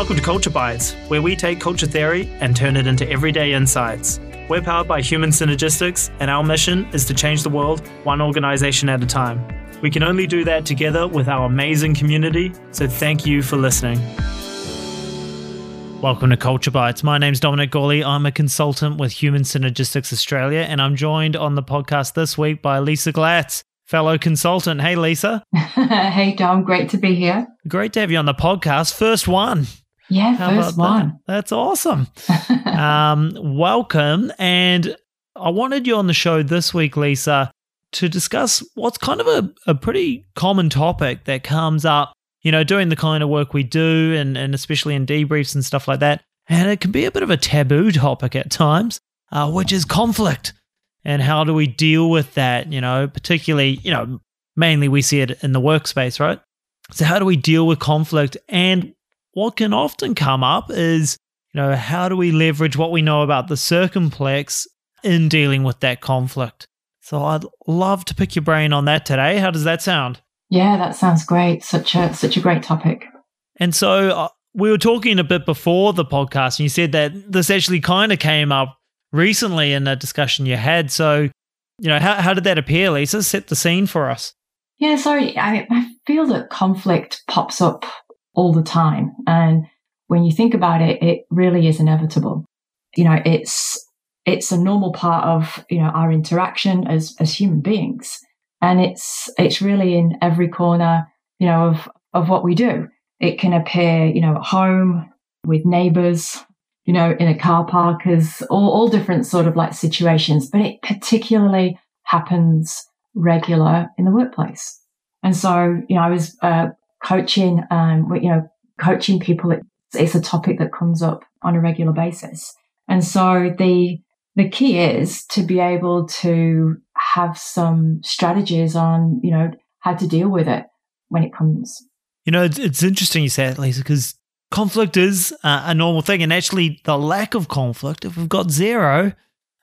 Welcome to Culture Bites, where we take culture theory and turn it into everyday insights. We're powered by Human Synergistics, and our mission is to change the world one organization at a time. We can only do that together with our amazing community, so thank you for listening. Welcome to Culture Bites. My name's Dominic Gawley. I'm a consultant with Human Synergistics Australia, and I'm joined on the podcast this week by Lisa Glatz, fellow consultant. Hey, Lisa. hey, Dom. Great to be here. Great to have you on the podcast. First one. Yeah, How first one. That? That's awesome. um, welcome. And I wanted you on the show this week, Lisa, to discuss what's kind of a, a pretty common topic that comes up you know, doing the kind of work we do and, and especially in debriefs and stuff like that. And it can be a bit of a taboo topic at times, uh, which is conflict. And how do we deal with that? You know, particularly, you know, mainly we see it in the workspace, right? So, how do we deal with conflict? And what can often come up is, you know, how do we leverage what we know about the circumplex in dealing with that conflict? So, I'd love to pick your brain on that today. How does that sound? Yeah, that sounds great. Such a such a great topic. And so uh, we were talking a bit before the podcast, and you said that this actually kind of came up recently in a discussion you had. So, you know, how how did that appear, Lisa? Set the scene for us. Yeah, sorry. I, I feel that conflict pops up all the time, and when you think about it, it really is inevitable. You know, it's it's a normal part of you know our interaction as as human beings. And it's it's really in every corner you know of of what we do. It can appear you know at home with neighbors you know in a car park as all, all different sort of like situations. But it particularly happens regular in the workplace. And so you know i was uh, coaching um you know coaching people it's, it's a topic that comes up on a regular basis and so the the key is to be able to have some strategies on, you know, how to deal with it when it comes. You know, it's, it's interesting you say it, Lisa, because conflict is uh, a normal thing. And actually, the lack of conflict, if we've got zero,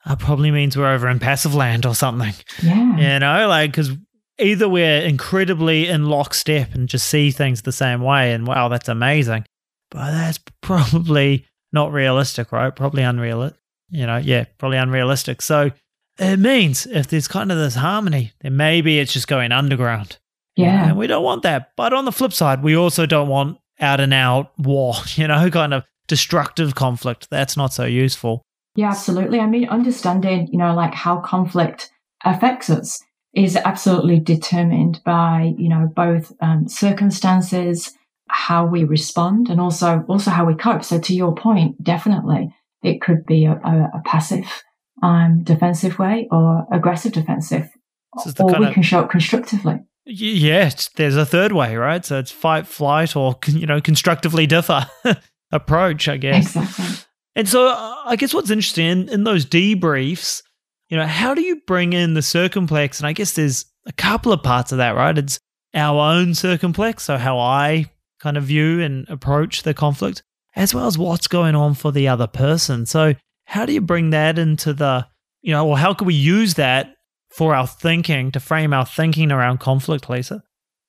uh, probably means we're over in passive land or something. Yeah. You know, like, because either we're incredibly in lockstep and just see things the same way, and wow, that's amazing. But that's probably not realistic, right? Probably unrealistic. You know, yeah, probably unrealistic. So it means if there's kind of this harmony, then maybe it's just going underground. Yeah. And we don't want that. But on the flip side, we also don't want out and out war, you know, kind of destructive conflict. That's not so useful. Yeah, absolutely. I mean, understanding, you know, like how conflict affects us is absolutely determined by, you know, both um, circumstances, how we respond, and also also how we cope. So, to your point, definitely, it could be a, a, a passive um, defensive way or aggressive defensive, or we of, can show it constructively. Yes, there's a third way, right? So it's fight, flight, or you know, constructively differ approach, I guess. Exactly. And so uh, I guess what's interesting in, in those debriefs, you know, how do you bring in the circumplex? And I guess there's a couple of parts of that, right? It's our own circumplex, so how I kind of view and approach the conflict, as well as what's going on for the other person. So how do you bring that into the, you know, or how can we use that for our thinking to frame our thinking around conflict, Lisa?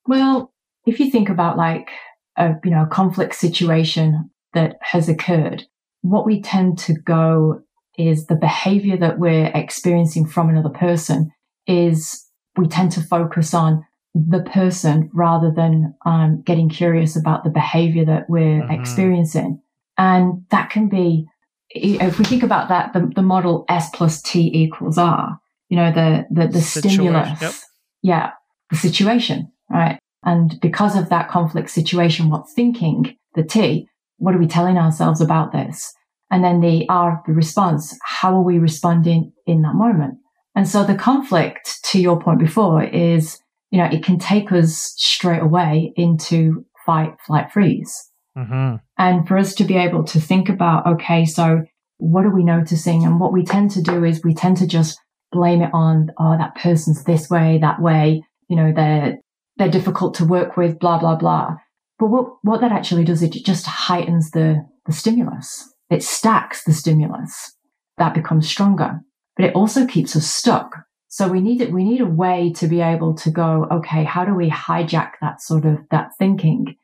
Well, if you think about like a, you know, a conflict situation that has occurred, what we tend to go is the behavior that we're experiencing from another person is we tend to focus on the person rather than um, getting curious about the behavior that we're mm-hmm. experiencing. And that can be if we think about that, the, the model S plus T equals R, you know, the, the, the stimulus. Yep. Yeah. The situation, right? And because of that conflict situation, what's thinking, the T, what are we telling ourselves about this? And then the R, the response, how are we responding in that moment? And so the conflict, to your point before, is, you know, it can take us straight away into fight, flight, freeze. Mm-hmm. And for us to be able to think about, okay, so what are we noticing? And what we tend to do is we tend to just blame it on, oh, that person's this way, that way, you know, they're, they're difficult to work with, blah, blah, blah. But what, what that actually does, it just heightens the, the stimulus. It stacks the stimulus. That becomes stronger, but it also keeps us stuck. So we need it. We need a way to be able to go, okay, how do we hijack that sort of, that thinking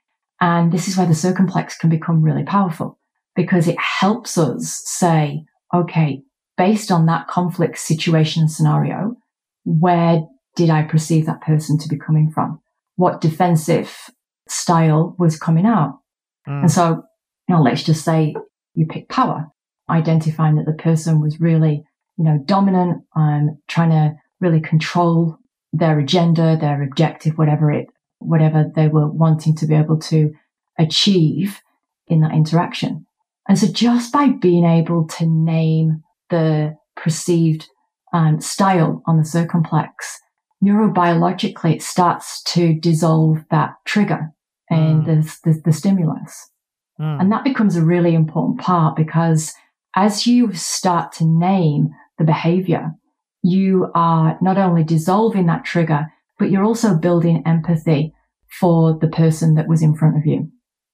And this is where the circumplex can become really powerful because it helps us say, okay, based on that conflict situation scenario, where did I perceive that person to be coming from? What defensive style was coming out? Mm. And so, you know, let's just say you pick power, identifying that the person was really, you know, dominant and trying to really control their agenda, their objective, whatever it, whatever they were wanting to be able to achieve in that interaction. And so just by being able to name the perceived um, style on the circumplex, neurobiologically, it starts to dissolve that trigger and mm. the, the, the, stimulus. Mm. And that becomes a really important part because as you start to name the behavior, you are not only dissolving that trigger, but you're also building empathy for the person that was in front of you.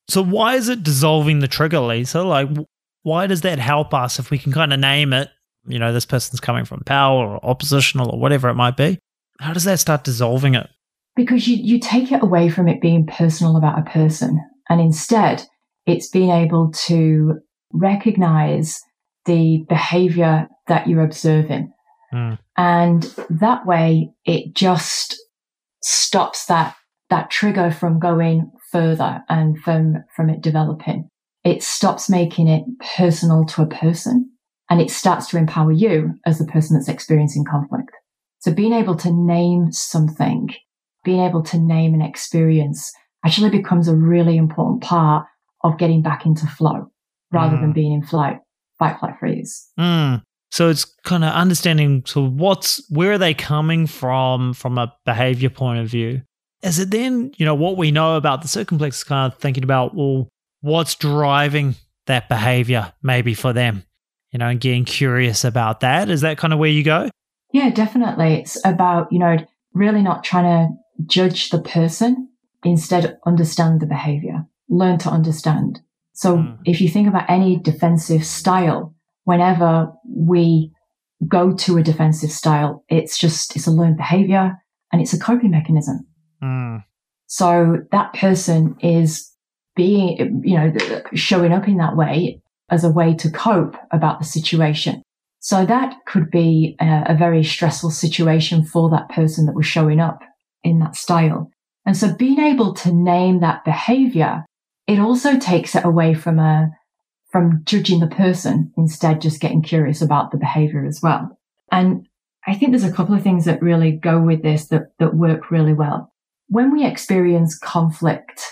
So, why is it dissolving the trigger, Lisa? Like, why does that help us if we can kind of name it? You know, this person's coming from power or oppositional or whatever it might be. How does that start dissolving it? Because you, you take it away from it being personal about a person. And instead, it's being able to recognize the behavior that you're observing. Mm. And that way it just stops that, that trigger from going further and from, from it developing. It stops making it personal to a person and it starts to empower you as the person that's experiencing conflict. So being able to name something, being able to name an experience actually becomes a really important part of getting back into flow rather mm. than being in flight, fight, flight, freeze. Mm. So it's kind of understanding so what's where are they coming from from a behavior point of view. Is it then, you know, what we know about the circumplex is kind of thinking about, well, what's driving that behavior maybe for them, you know, and getting curious about that. Is that kind of where you go? Yeah, definitely. It's about, you know, really not trying to judge the person, instead understand the behavior, learn to understand. So mm. if you think about any defensive style, whenever we go to a defensive style, it's just, it's a learned behavior and it's a coping mechanism. Mm. So that person is being, you know, showing up in that way as a way to cope about the situation. So that could be a, a very stressful situation for that person that was showing up in that style. And so being able to name that behavior, it also takes it away from a, from judging the person, instead just getting curious about the behavior as well. And I think there's a couple of things that really go with this that, that work really well. When we experience conflict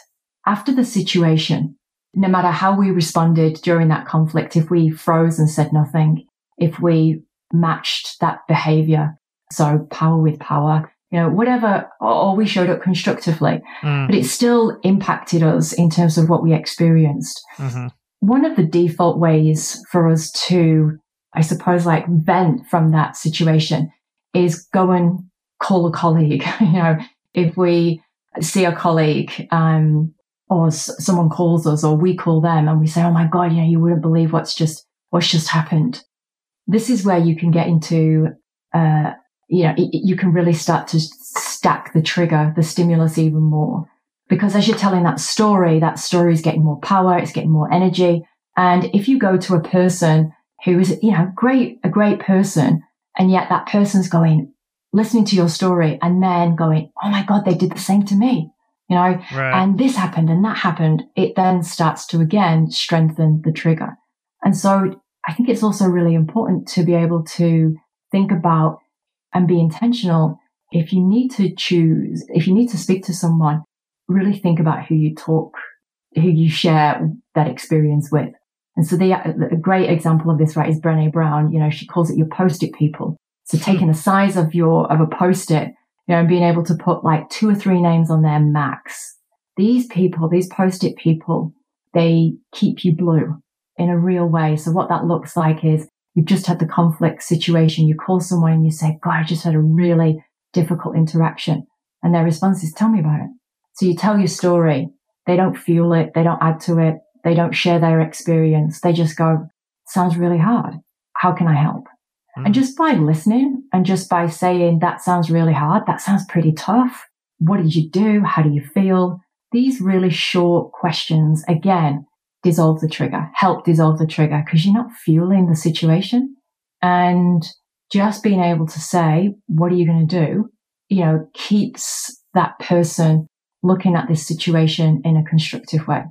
after the situation, no matter how we responded during that conflict, if we froze and said nothing, if we matched that behavior, so power with power, you know, whatever, or we showed up constructively, mm. but it still impacted us in terms of what we experienced. Mm-hmm one of the default ways for us to, I suppose, like vent from that situation is go and call a colleague. you know, if we see a colleague, um, or s- someone calls us or we call them and we say, Oh my God, you know, you wouldn't believe what's just, what's just happened. This is where you can get into, uh, you know, it, you can really start to stack the trigger, the stimulus even more. Because as you're telling that story, that story is getting more power, it's getting more energy. And if you go to a person who is, you know, great, a great person, and yet that person's going, listening to your story and then going, Oh my God, they did the same to me, you know, right. and this happened and that happened. It then starts to again strengthen the trigger. And so I think it's also really important to be able to think about and be intentional. If you need to choose, if you need to speak to someone, really think about who you talk, who you share that experience with. And so the, a great example of this, right, is Brene Brown. You know, she calls it your post-it people. So hmm. taking the size of your, of a post-it, you know, and being able to put like two or three names on there max. These people, these post-it people, they keep you blue in a real way. So what that looks like is you've just had the conflict situation. You call someone and you say, God, I just had a really difficult interaction. And their response is, tell me about it. So you tell your story. They don't fuel it. They don't add to it. They don't share their experience. They just go, sounds really hard. How can I help? Mm. And just by listening and just by saying that sounds really hard, that sounds pretty tough. What did you do? How do you feel? these really short questions, again, dissolve the trigger, help dissolve the trigger because you're not fueling the situation. And just being able to say, what are you going to do? You know, keeps that person looking at this situation in a constructive way.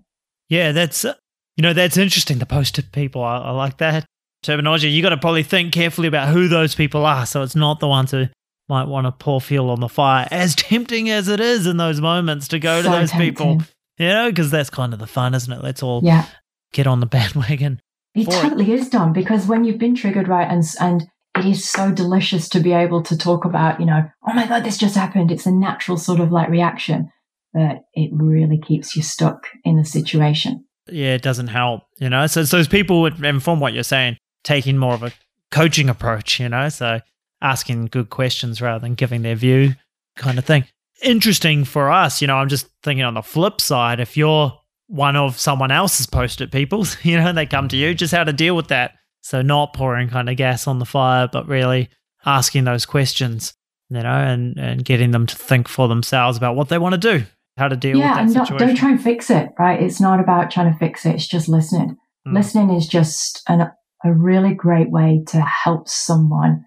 Yeah, that's, uh, you know, that's interesting The post-it people. I, I like that terminology. You got to probably think carefully about who those people are. So it's not the ones who might want to pour fuel on the fire, as tempting as it is in those moments to go so to those tempting. people, you know, because that's kind of the fun, isn't it? Let's all yeah. get on the bandwagon. It totally it. is, Dom, because when you've been triggered, right, and and it is so delicious to be able to talk about, you know, oh my god, this just happened. It's a natural sort of like reaction, but it really keeps you stuck in the situation. Yeah, it doesn't help, you know. So, so those people, would inform what you're saying, taking more of a coaching approach, you know, so asking good questions rather than giving their view kind of thing. Interesting for us, you know, I'm just thinking on the flip side, if you're one of someone else's post-it people, you know, they come to you, just how to deal with that. So not pouring kind of gas on the fire, but really asking those questions, you know, and, and getting them to think for themselves about what they want to do, how to deal yeah, with that and not, don't try and fix it, right? It's not about trying to fix it. It's just listening. Mm. Listening is just an, a really great way to help someone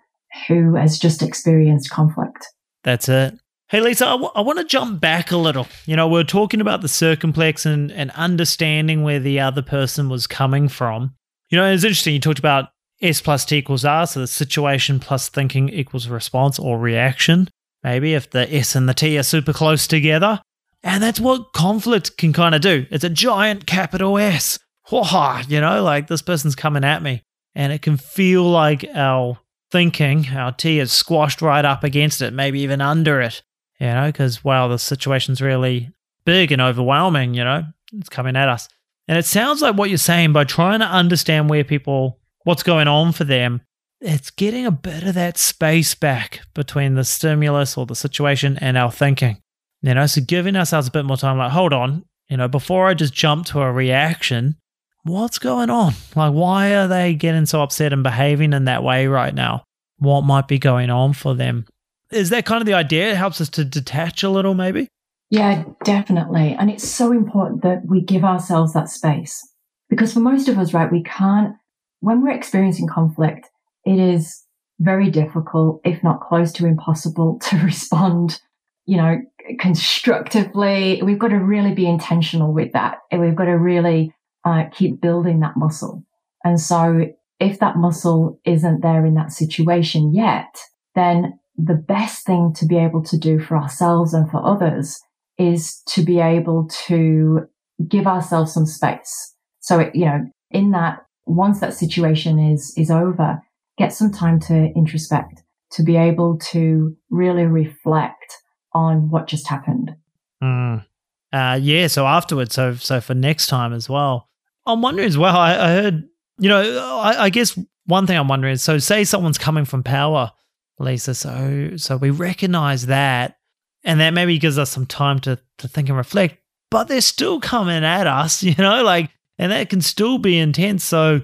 who has just experienced conflict. That's it. Hey, Lisa, I, w- I want to jump back a little. You know, we're talking about the circumplex and, and understanding where the other person was coming from. You know, it's interesting. You talked about S plus T equals R, so the situation plus thinking equals response or reaction. Maybe if the S and the T are super close together. And that's what conflict can kind of do. It's a giant capital S. Whoa, You know, like this person's coming at me. And it can feel like our thinking, our T is squashed right up against it, maybe even under it, you know, because, wow, the situation's really big and overwhelming, you know, it's coming at us. And it sounds like what you're saying by trying to understand where people, what's going on for them, it's getting a bit of that space back between the stimulus or the situation and our thinking. You know, so giving ourselves a bit more time, like, hold on, you know, before I just jump to a reaction, what's going on? Like, why are they getting so upset and behaving in that way right now? What might be going on for them? Is that kind of the idea? It helps us to detach a little, maybe? Yeah, definitely. And it's so important that we give ourselves that space because for most of us, right, we can't, when we're experiencing conflict, it is very difficult, if not close to impossible to respond, you know, constructively. We've got to really be intentional with that. And we've got to really uh, keep building that muscle. And so if that muscle isn't there in that situation yet, then the best thing to be able to do for ourselves and for others is to be able to give ourselves some space. So, it, you know, in that, once that situation is, is over, get some time to introspect, to be able to really reflect on what just happened. Mm. Uh, yeah. So afterwards, so so for next time as well, I'm wondering as well. I, I heard, you know, I, I, guess one thing I'm wondering is, so say someone's coming from power, Lisa. So so we recognize that, and that maybe gives us some time to to think and reflect. But they're still coming at us, you know, like, and that can still be intense. So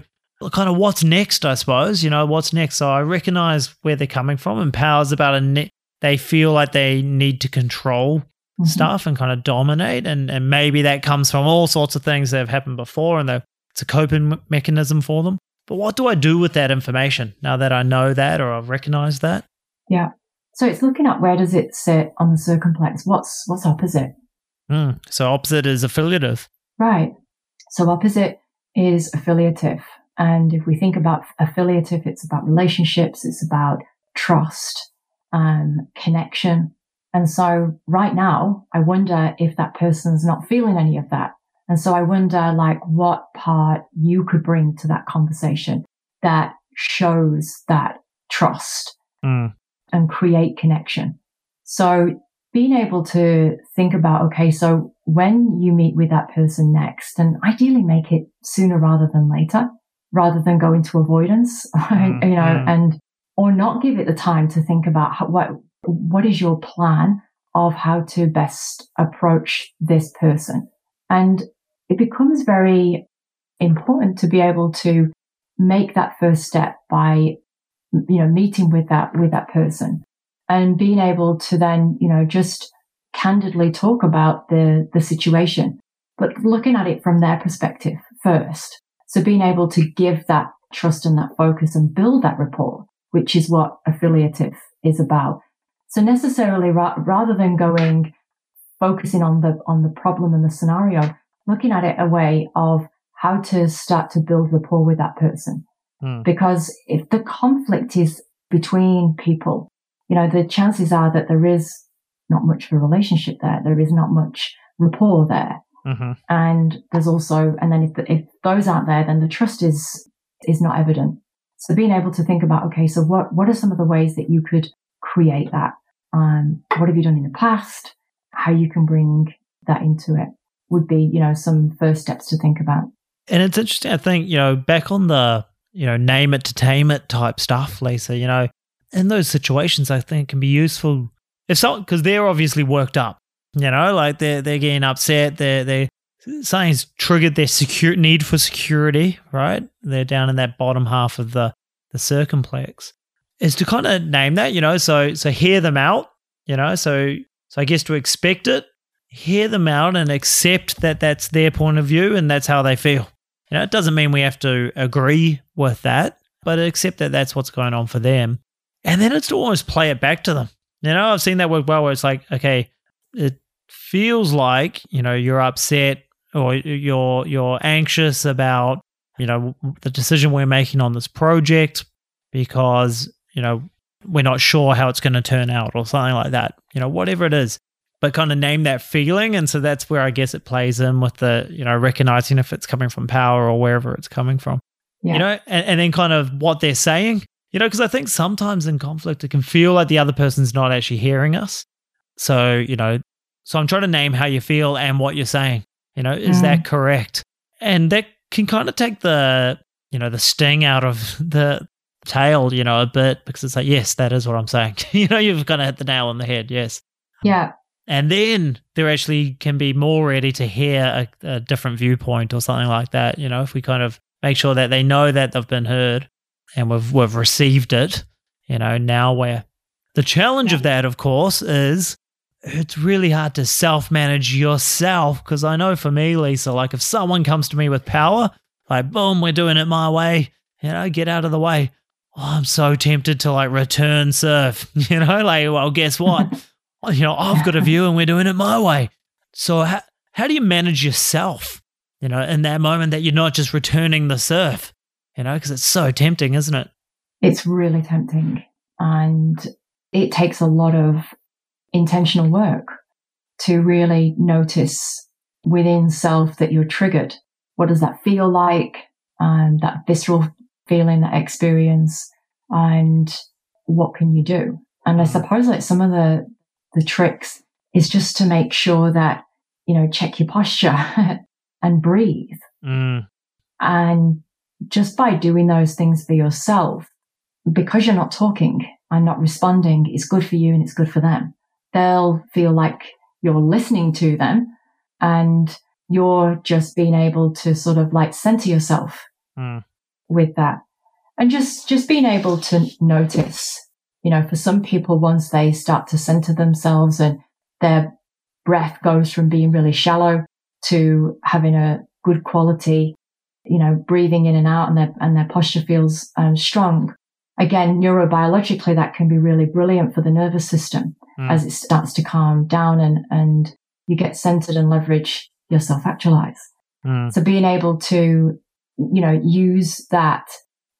kind of what's next, I suppose. You know, what's next. So I recognize where they're coming from, and power's about a. Ne- they feel like they need to control mm-hmm. stuff and kind of dominate. And, and maybe that comes from all sorts of things that have happened before and it's a coping mechanism for them. But what do I do with that information now that I know that or I've recognized that? Yeah. So it's looking at where does it sit on the circumplex? What's what's opposite? Mm, so opposite is affiliative. Right. So opposite is affiliative. And if we think about affiliative, it's about relationships, it's about trust, um, connection, and so right now, I wonder if that person's not feeling any of that. And so I wonder like what part you could bring to that conversation that shows that trust mm. and create connection. So being able to think about, okay, so when you meet with that person next and ideally make it sooner rather than later, rather than go into avoidance, mm, you know, mm. and, or not give it the time to think about how, what, what is your plan of how to best approach this person? And it becomes very important to be able to make that first step by, you know, meeting with that, with that person and being able to then, you know, just candidly talk about the, the situation, but looking at it from their perspective first. So being able to give that trust and that focus and build that rapport, which is what affiliative is about. So necessarily ra- rather than going focusing on the on the problem and the scenario, looking at it a way of how to start to build rapport with that person. Mm. Because if the conflict is between people, you know, the chances are that there is not much of a relationship there. There is not much rapport there. Mm-hmm. And there's also, and then if, the, if those aren't there, then the trust is, is not evident. So being able to think about, okay, so what, what are some of the ways that you could create that? Um, what have you done in the past? How you can bring that into it would be, you know, some first steps to think about. And it's interesting, I think, you know, back on the, you know, name it to tame it type stuff, Lisa, you know, in those situations, I think can be useful if so, because they're obviously worked up, you know, like they're, they're getting upset. They're, they're, something's triggered their secure need for security, right? They're down in that bottom half of the, the circumplex is to kind of name that, you know, so, so hear them out, you know, so, so I guess to expect it, hear them out and accept that that's their point of view and that's how they feel. You know, it doesn't mean we have to agree with that, but accept that that's what's going on for them. And then it's to almost play it back to them. You know, I've seen that work well where it's like, okay, it feels like, you know, you're upset or you're you're anxious about, you know, the decision we're making on this project because, you know, we're not sure how it's going to turn out or something like that. You know, whatever it is. But kind of name that feeling. And so that's where I guess it plays in with the, you know, recognizing if it's coming from power or wherever it's coming from. Yeah. You know, and, and then kind of what they're saying you know, because I think sometimes in conflict, it can feel like the other person's not actually hearing us. So, you know, so I'm trying to name how you feel and what you're saying. You know, is mm. that correct? And that can kind of take the, you know, the sting out of the tail, you know, a bit because it's like, yes, that is what I'm saying. you know, you've kind of hit the nail on the head. Yes. Yeah. And then there actually can be more ready to hear a, a different viewpoint or something like that. You know, if we kind of make sure that they know that they've been heard and we've we've received it. You know, now we're the challenge of that, of course, is it's really hard to self manage yourself. Because I know for me, Lisa, like if someone comes to me with power, like boom, we're doing it my way, you know, get out of the way. Oh, I'm so tempted to like return serve, you know, like, well, guess what? You know, I've got a view and we're doing it my way. So, how, how do you manage yourself, you know, in that moment that you're not just returning the surf, you know, because it's so tempting, isn't it? It's really tempting. And it takes a lot of intentional work to really notice within self that you're triggered. What does that feel like? And that visceral feeling, that experience, and what can you do? And I mm. suppose like some of the, the tricks is just to make sure that, you know, check your posture and breathe. Mm. And just by doing those things for yourself, because you're not talking and not responding, it's good for you and it's good for them. They'll feel like you're listening to them and you're just being able to sort of like center yourself mm. with that. And just, just being able to notice, you know, for some people, once they start to center themselves and their breath goes from being really shallow to having a good quality you know, breathing in and out and their, and their posture feels um, strong. Again, neurobiologically, that can be really brilliant for the nervous system mm. as it starts to calm down and, and you get centered and leverage your self actualize. Mm. So being able to, you know, use that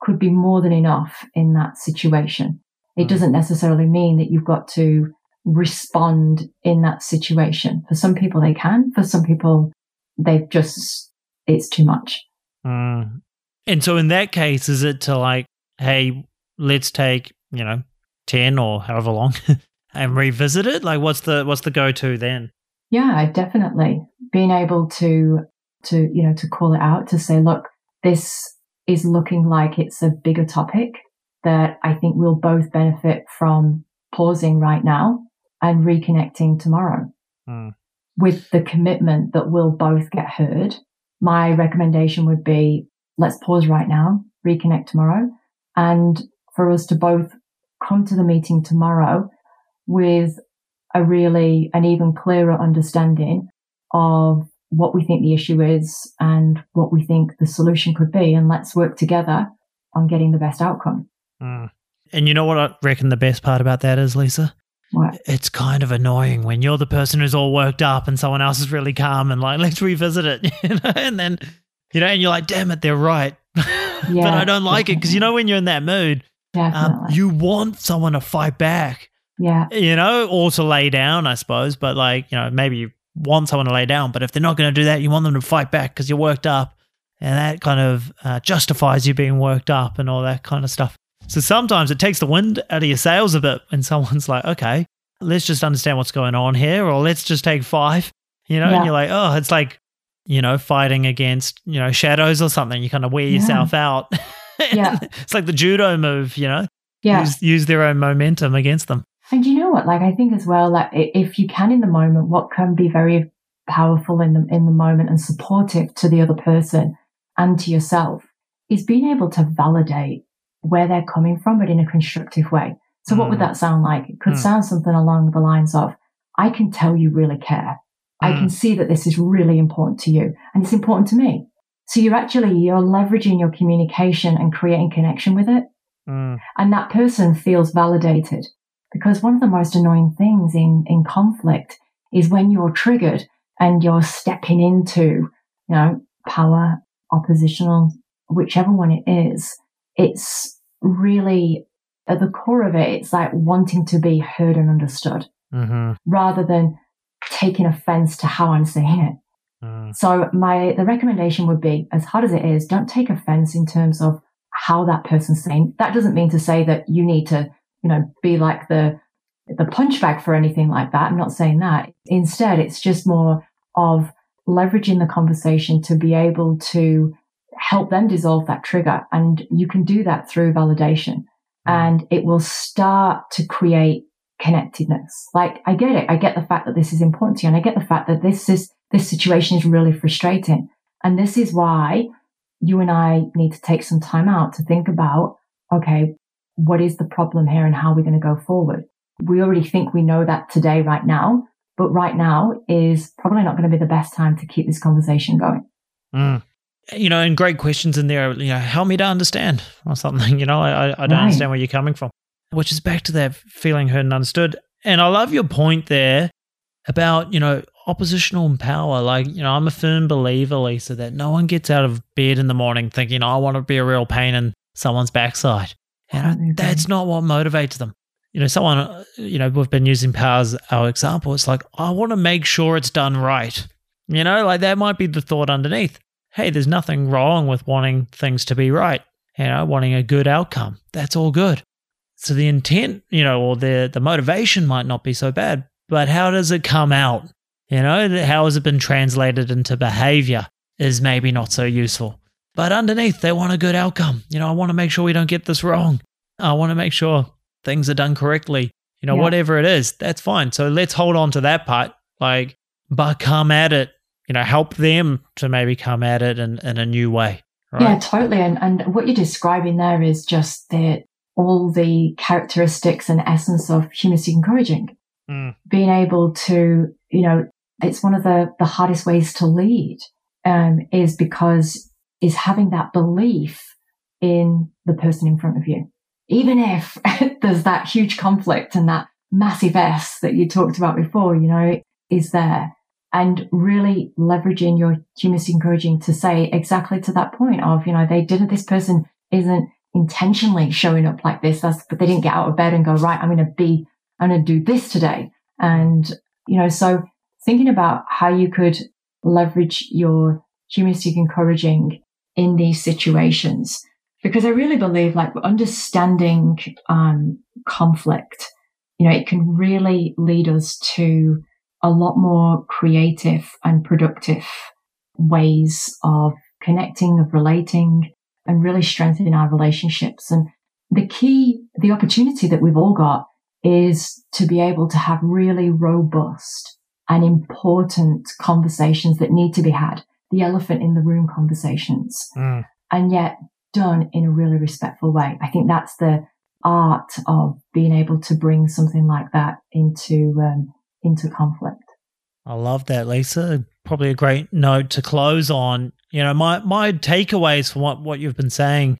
could be more than enough in that situation. It mm. doesn't necessarily mean that you've got to respond in that situation. For some people, they can. For some people, they've just, it's too much. Mm. And so in that case, is it to like, hey, let's take, you know, 10 or however long and revisit it? Like what's the what's the go to then? Yeah, definitely. Being able to to, you know, to call it out, to say, look, this is looking like it's a bigger topic that I think we'll both benefit from pausing right now and reconnecting tomorrow mm. with the commitment that we'll both get heard my recommendation would be let's pause right now, reconnect tomorrow, and for us to both come to the meeting tomorrow with a really, an even clearer understanding of what we think the issue is and what we think the solution could be. And let's work together on getting the best outcome. Mm. And you know what I reckon the best part about that is, Lisa? What? It's kind of annoying when you're the person who's all worked up and someone else is really calm and like, let's revisit it. You know? And then, you know, and you're like, damn it, they're right. Yeah, but I don't like it because you know, when you're in that mood, um, you want someone to fight back, yeah. you know, or to lay down, I suppose. But like, you know, maybe you want someone to lay down, but if they're not going to do that, you want them to fight back because you're worked up. And that kind of uh, justifies you being worked up and all that kind of stuff. So sometimes it takes the wind out of your sails a bit when someone's like, okay, let's just understand what's going on here, or let's just take five, you know, Yeah. and you're like, oh, it's like, you know, fighting against, you know, shadows or something. You kind of wear Yeah. yourself out. Yeah. it's like the judo move, you know, Yeah. use, use their own momentum against them. And you know what? Like, I think as well, like, if you can in the moment, what can be very powerful in the, in the moment and supportive to the other person and to yourself is being able to validate where they're coming from, but in a constructive way. So what would Mm. that sound like? It could Mm. sound something along the lines of, I can tell you really care. I can see that this is really important to you and it's important to me. So you're actually, you're leveraging your communication and creating connection with it Mm. and that person feels validated. Because one of the most annoying things in, in conflict is when you're triggered and you're stepping into, you know, power, oppositional, whichever one it is, it's really at the core of it, it's like wanting to be heard and understood hmm rather than taking offense to how I'm saying it. Mm. So my the recommendation would be, as hard as it is, don't take offense in terms of how that person's saying. That doesn't mean to say that you need to, you know, be like the the punch bag for anything like that. I'm not saying that. Instead, it's just more of leveraging the conversation to be able to help them dissolve that trigger. And you can do that through validation and it will start to create connectedness. Like I get it. I get the fact that this is important to you and I get the fact that this is, this situation is really frustrating. And this is why you and I need to take some time out to think about, okay, what is the problem here and how we're going to go forward? We already think we know that today, right now, but right now is probably not going to be the best time to keep this conversation going. Mm. You know, and great questions in there, you know, help me to understand or something, you know, I, I, don't Right. understand where you're coming from, which is back to that feeling heard and understood. And I love your point there about, you know, oppositional power. Like, you know, I'm a firm believer, Lisa, that no one gets out of bed in the morning thinking, I want to be a real pain in someone's backside. and that's not what motivates them. You know, someone, you know, we've been using power as our example. It's like, I want to make sure it's done right. You know, like that might be the thought underneath. Hey, there's nothing wrong with wanting things to be right, you know, wanting a good outcome. That's all good. So the intent, you know, or the the motivation might not be so bad, but how does it come out? You know, how has it been translated into behavior is maybe not so useful. But underneath, they want a good outcome. You know, I want to make sure we don't get this wrong. I want to make sure things are done correctly. You know, Yeah. whatever it is, that's fine. So let's hold on to that part. Like, but come at it, you know, help them to maybe come at it in, in a new way. Right? Yeah, totally. And and what you're describing there is just that all the characteristics and essence of humanistic encouraging. Mm. Being able to, you know, it's one of the the hardest ways to lead um, is because is having that belief in the person in front of you, even if there's that huge conflict and that massive S that you talked about before, you know, is there. And really leveraging your humanistic encouraging to say exactly to that point of, you know, they didn't, this person isn't intentionally showing up like this. That's, but they didn't get out of bed and go, right, I'm going to be, I'm going to do this today. And, you know, so thinking about how you could leverage your humanistic encouraging in these situations, because I really believe like understanding, um, conflict, you know, it can really lead us to a lot more creative and productive ways of connecting, of relating, and really strengthening our relationships. And the key, the opportunity that we've all got is to be able to have really robust and important conversations that need to be had, the elephant in the room conversations, Mm. and yet done in a really respectful way. I think that's the art of being able to bring something like that into um, into conflict. I love that, Lisa. Probably a great note to close on. You know, my my takeaways from what, what you've been saying,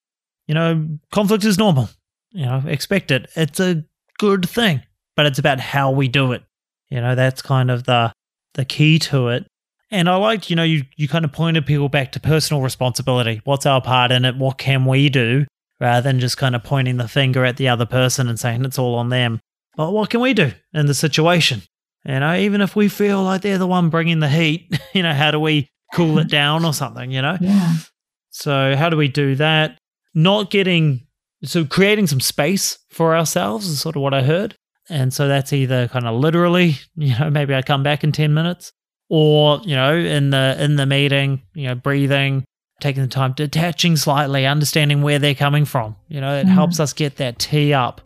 you know, conflict is normal. You know, expect it. It's a good thing, but it's about how we do it. You know, that's kind of the the key to it. And I liked, you know, you, you kind of pointed people back to personal responsibility. What's our part in it? What can we do? Rather than just kind of pointing the finger at the other person and saying it's all on them. But what can we do in the situation? You know, even if we feel like they're the one bringing the heat, you know, how do we cool it down or something, you know? Yeah. So, how do we do that? Not getting, so creating some space for ourselves is sort of what I heard. And so that's either kind of literally, you know, maybe I come back in 10 minutes or, you know, in the in the meeting, you know, breathing, taking the time, detaching slightly, understanding where they're coming from. You know, it mm. helps us get that tee up.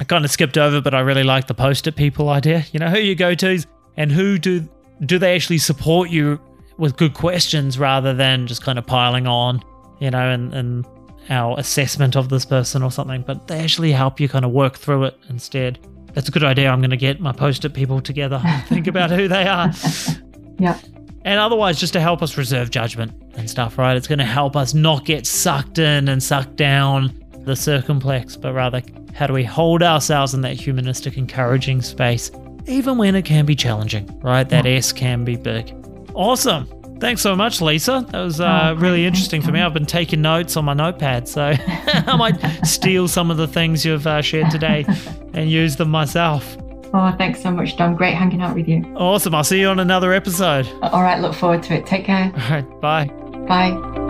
I kind of skipped over, but I really like the post-it people idea. You know, who you go to and who do do they actually support you with good questions rather than just kind of piling on, you know, and, and our assessment of this person or something, but they actually help you kind of work through it instead. That's a good idea. I'm going to get my post it people together and think about who they are. Yeah. And otherwise, just to help us reserve judgment and stuff, right? It's going to help us not get sucked in and sucked down the circumplex, but rather, how do we hold ourselves in that humanistic, encouraging space, even when it can be challenging, right? That S can be big. Awesome. Thanks so much, Lisa. That was uh, oh, really interesting for me. I've been taking notes on my notepad, so I might steal some of the things you've uh, shared today and use them myself. Oh, thanks so much, Dom. Great hanging out with you. Awesome. I'll see you on another episode. All right. Look forward to it. Take care. All right. Bye. Bye.